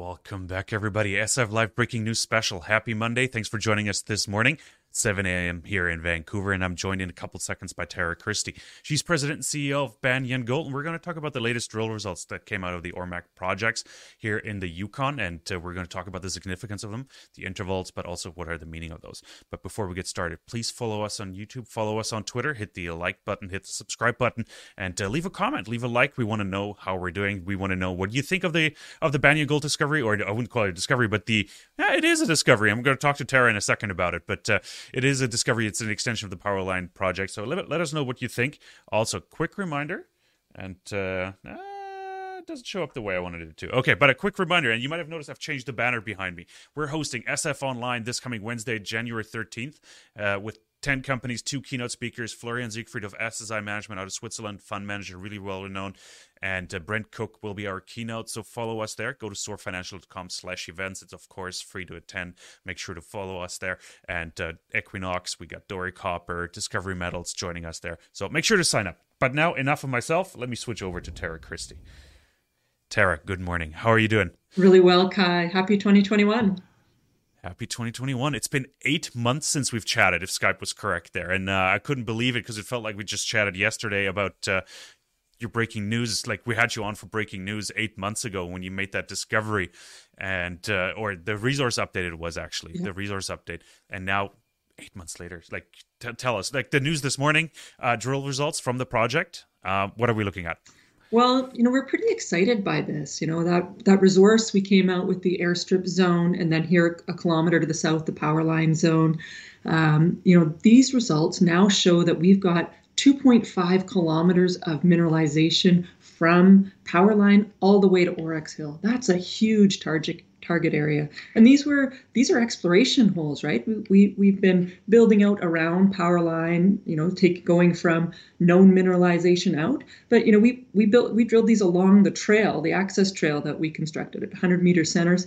Welcome back, everybody. SF Live Breaking News Special. Happy Monday. Thanks for joining us this morning. 7 a.m. here in Vancouver, and I'm joined in a couple seconds by Tara Christie. She's president and CEO of Banyan Gold, and we're going to talk about the latest drill results that came out of the AurMac projects here in the Yukon, and uh, we're going to talk about the significance of them, the intervals, but also what are the meaning of those. But before we get started, please follow us on YouTube, follow us on Twitter, hit the like button, hit the subscribe button, and uh, leave a comment, leave a like. We want to know how we're doing. We want to know what you think of the of the Banyan Gold discovery, or I wouldn't call it a discovery, but the yeah, it is a discovery. I'm going to talk to Tara in a second about it, but. Uh, it is a discovery. It's an extension of the Powerline project. So let, let us know what you think. Also, quick reminder, and uh, uh, it doesn't show up the way I wanted it to. Okay, but a quick reminder, and you might have noticed I've changed the banner behind me. We're hosting SF Online this coming Wednesday, January 13th, uh, with 10 companies, two keynote speakers, Florian Siegfried of SSI Management out of Switzerland, fund manager, really well known. And uh, Brent Cook will be our keynote. So follow us there. Go to soarfinancial.com slash events. It's, of course, free to attend. Make sure to follow us there. And uh, Equinox, we got Doré Copper, Discovery Metals joining us there. So make sure to sign up. But now, enough of myself. Let me switch over to Tara Christie. Tara, good morning. How are you doing? Really well, Kai. Happy 2021. Happy 2021. It's been eight months since we've chatted, if Skype was correct there. And uh, I couldn't believe it because it felt like we just chatted yesterday about uh, your breaking news. Like we had you on for breaking news eight months ago when you made that discovery. And, uh, or the resource update it was actually, yeah. the resource update. And now, eight months later, like t- tell us, like the news this morning, uh, drill results from the project. Uh, what are we looking at? Well, you know, we're pretty excited by this. You know, that that resource we came out with the airstrip zone, and then here a kilometer to the south, the power line zone. Um, you know, these results now show that we've got 2.5 kilometers of mineralization from power line all the way to Aurex Hill. That's a huge target target area. And these were these are exploration holes, right? We, we we've been building out around power line, you know, take going from known mineralization out. But you know, we we built we drilled these along the trail, the access trail that we constructed at 100 meter centers.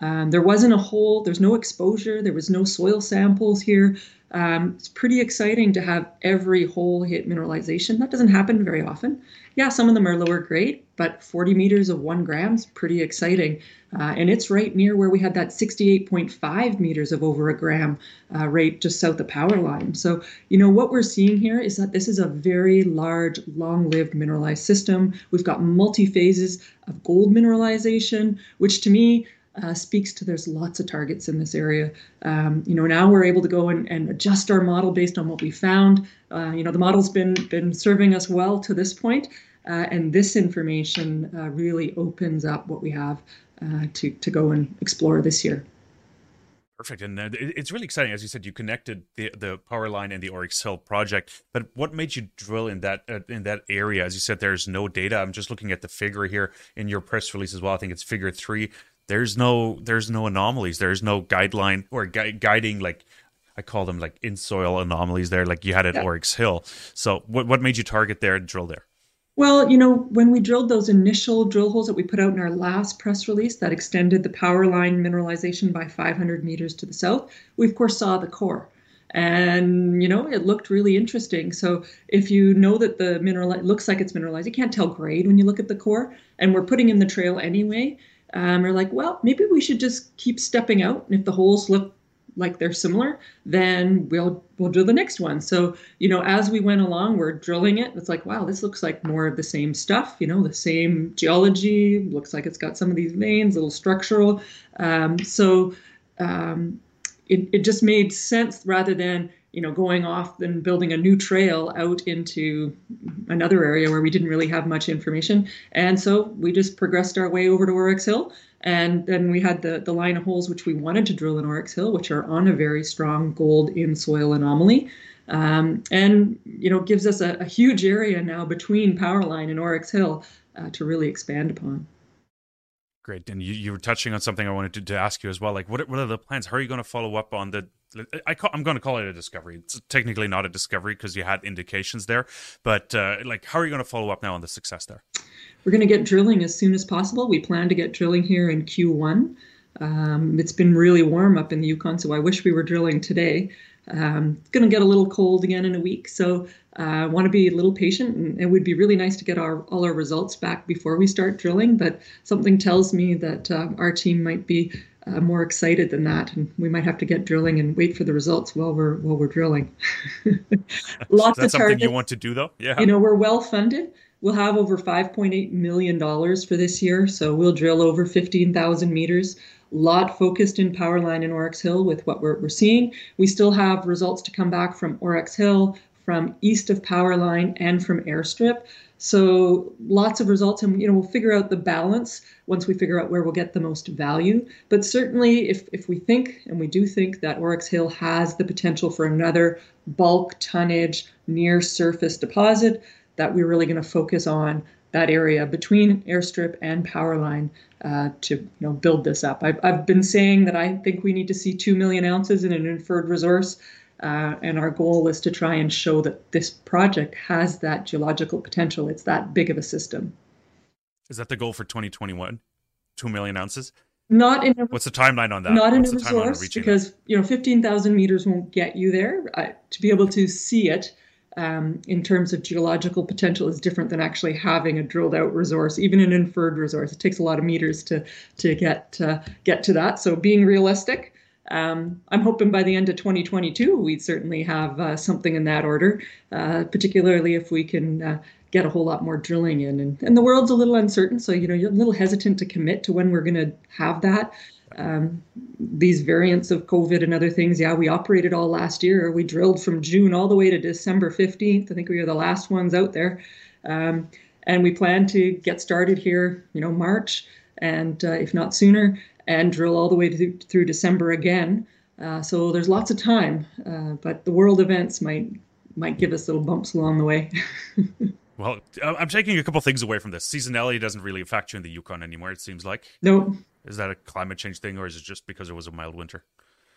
Um, there wasn't a hole. There's no exposure. There was no soil samples here. Um, it's pretty exciting to have every hole hit mineralization. That doesn't happen very often. Yeah, some of them are lower grade, but 40 meters of one gram is pretty exciting. Uh, and it's right near where we had that 68.5 meters of over a gram uh, rate just south of power line. So, you know, what we're seeing here is that this is a very large, long lived mineralized system. We've got multi phases of gold mineralization, which to me, uh, speaks to there's lots of targets in this area. Um, you know, now we're able to go and, and, adjust our model based on what we found. Uh, you know, the model's been been serving us well to this point, uh, and this information uh, really opens up what we have uh, to to go and explore this year. Perfect, and uh, it's really exciting. As you said, you connected the the power line and the Aurex Hill project. But what made you drill in that uh, in that area? As you said, there's no data. I'm just looking at the figure here in your press release as well. I think it's figure three there's no there's no anomalies. There's no guideline or gui- guiding like i call them like in soil anomalies there like you had at yeah. Aurex Hill. So what, what made you target there and drill there? Well you know when we drilled those initial drill holes that we put out in our last press release that extended the power line mineralization by 500 meters to the south we of course saw the core. And you know it looked really interesting. So if you know that the mineral looks like it's mineralized you can't tell grade when you look at the core. And we're putting in the trail anyway um, we're like, well, maybe we should just keep stepping out. And if the holes look like they're similar, then we'll we'll drill the next one. So you know, as we went along, we're drilling it. It's like, wow, this looks like more of the same stuff. You know, the same geology. Looks like it's got some of these veins, little structural. Um, so um, it it just made sense rather than you know, going off and building a new trail out into another area where we didn't really have much information. And so we just progressed our way over to Aurex Hill. And then we had the, the line of holes which we wanted to drill in Aurex Hill, which are on a very strong gold in soil anomaly. Um, and, you know, gives us a, a, huge area now between Powerline and Aurex Hill uh, to really expand upon. Great. And you, you were touching on something I wanted to, to ask you as well. Like, what, what are the plans? How are you going to follow up on the I call, I'm going to call it a discovery. It's technically not a discovery because you had indications there, but uh, like, how are you going to follow up now on the success there? We're going to get drilling as soon as possible. We plan to get drilling here in Q1. Um, it's been really warm up in the Yukon, so I wish we were drilling today. Um, it's going to get a little cold again in a week, so I uh, want to be a little patient. And it would be really nice to get our all our results back before we start drilling. But something tells me that uh, our team might be uh, more excited than that, and we might have to get drilling and wait for the results while we're while we're drilling. Lots of something you want to do, though. Yeah, you know we're well funded. We'll have over 5.8 million dollars for this year, so we'll drill over 15,000 meters lot focused in Powerline and Aurex Hill with what we're, we're seeing. We still have results to come back from Aurex Hill, from east of Powerline, and from Airstrip. So lots of results, and you know we'll figure out the balance once we figure out where we'll get the most value. But certainly, if if we think, and we do think that Aurex Hill has the potential for another bulk tonnage near surface deposit, that we're really going to focus on that area between airstrip and power line uh, to you know build this up. I've, I've been saying that I think we need to see two million ounces in an inferred resource, uh, and our goal is to try and show that this project has that geological potential. It's that big of a system. Is that the goal for 2021? Two million ounces? Not in a, what's the timeline on that? Not what's in a resource because that? you know 15,000 meters won't get you there. Uh, to be able to see it, um, in terms of geological potential is different than actually having a drilled out resource, even an inferred resource. It takes a lot of meters to to get uh, get to that. So being realistic, um, I'm hoping by the end of 2022 we'd certainly have uh, something in that order, uh, particularly if we can uh, get a whole lot more drilling in. And, and the world's a little uncertain, so you know you're a little hesitant to commit to when we're going to have that um, these variants of COVID and other things. Yeah, we operated all last year. We drilled from June all the way to December 15th. I think we were the last ones out there. Um, and we plan to get started here, you know, March, and uh, if not sooner, and drill all the way to, through December again. Uh, so there's lots of time, uh, but the world events might might give us little bumps along the way. well, I'm taking a couple things away from this. Seasonality doesn't really affect you in the Yukon anymore. It seems like. No, is that a climate change thing, or is it just because it was a mild winter?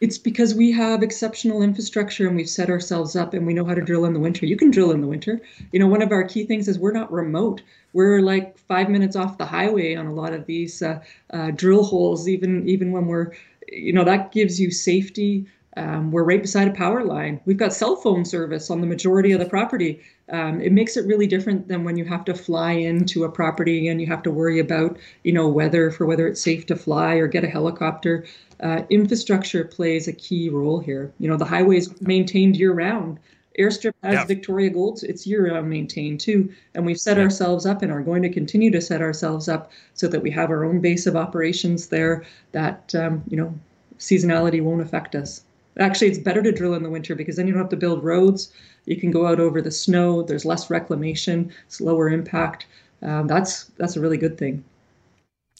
It's because we have exceptional infrastructure and we've set ourselves up and we know how to drill in the winter. You can drill in the winter. You know, one of our key things is we're not remote. We're like five minutes off the highway on a lot of these uh, uh, drill holes, even even when we're, you know, that gives you safety. Um, we're right beside a power line. We've got cell phone service on the majority of the property. Um, it makes it really different than when you have to fly into a property and you have to worry about you know weather for whether it's safe to fly or get a helicopter. Uh, infrastructure plays a key role here. You know the highways maintained year round airstrip has yeah. victoria golds. It's year round maintained too. And we've set yeah. ourselves up and are going to continue to set ourselves up so that we have our own base of operations there that um, you know seasonality won't affect us Actually, it's better to drill in the winter because then you don't have to build roads. You can go out over the snow. There's less reclamation. It's lower impact. Um, that's that's a really good thing.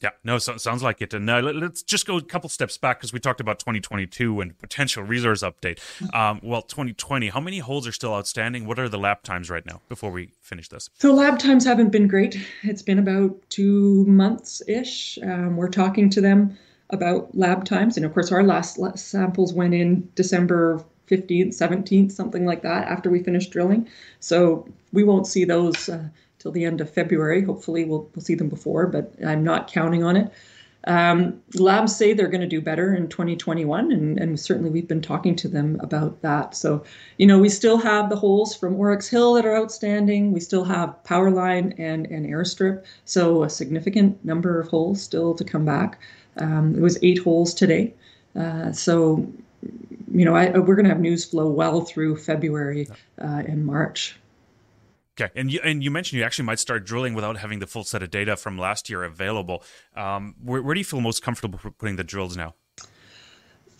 Yeah, no, so, sounds like it. And uh, let, us just go a couple steps back because we talked about 2022 and potential resource update. Um, well, 2020, how many holes are still outstanding? What are the lap times right now before we finish this? So, lab times haven't been great. It's been about two months ish. Um, we're talking to them about lab times. And of course, our last samples went in December 15th, 17th, something like that, after we finished drilling. So we won't see those uh, till the end of February. Hopefully, we'll, we'll see them before, but I'm not counting on it. Um, labs say they're going to do better in 2021, and, and certainly we've been talking to them about that. So, you know, we still have the holes from Aurex Hill that are outstanding. We still have power line and, and Airstrip, so a significant number of holes still to come back. Um, it was eight holes today. Uh, so, you know, I, we're going to have news flow well through February uh, and March. Okay, and you and you mentioned you actually might start drilling without having the full set of data from last year available. Um, where, where do you feel most comfortable putting the drills now?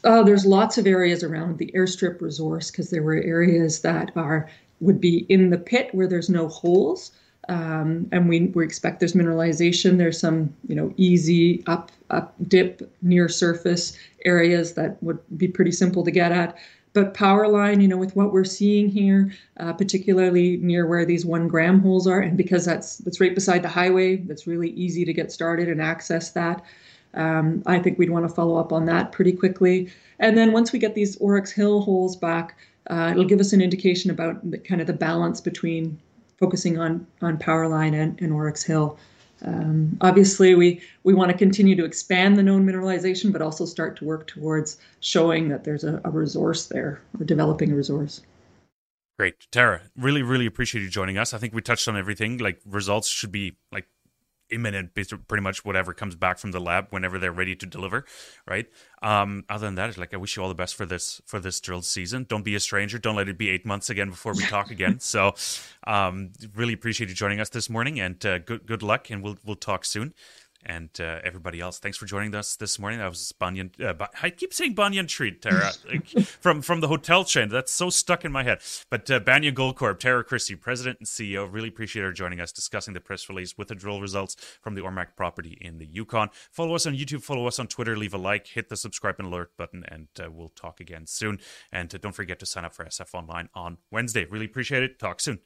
Uh, there's lots of areas around the airstrip resource because there were areas that are would be in the pit where there's no holes, um, and we, we expect there's mineralization. There's some, you know, easy up up dip near surface areas that would be pretty simple to get at. But power line, you know, with what we're seeing here, uh, particularly near where these one gram holes are, and because that's that's right beside the highway, that's really easy to get started and access that. Um, I think we'd want to follow up on that pretty quickly. And then once we get these Aurex Hill holes back, uh, it'll give us an indication about the, kind of the balance between focusing on on Powerline and, and Aurex Hill. Um, obviously, we, we want to continue to expand the known mineralization, but also start to work towards showing that there's a, a resource there or developing a resource. Great. Tara, really, really appreciate you joining us. I think we touched on everything. Like results should be like imminent, pretty much whatever comes back from the lab whenever they're ready to deliver, right? Um, other than that, it's like I wish you all the best for this for this drill season. Don't be a stranger. Don't let it be eight months again before we talk again. So, um, really appreciate you joining us this morning, and uh, good good luck, and we'll we'll talk soon and uh, everybody else. Thanks for joining us this morning. That was Banyan. Uh, I keep saying Banyan Tree, Tara, like, from from the hotel chain. That's so stuck in my head. But uh, Banyan Gold Corp, Tara Christie, President and CEO. Really appreciate her joining us, discussing the press release with the drill results from the AurMac property in the Yukon. Follow us on YouTube. Follow us on Twitter. Leave a like. Hit the subscribe and alert button, and uh, we'll talk again soon. And uh, don't forget to sign up for SF Online on Wednesday. Really appreciate it. Talk soon.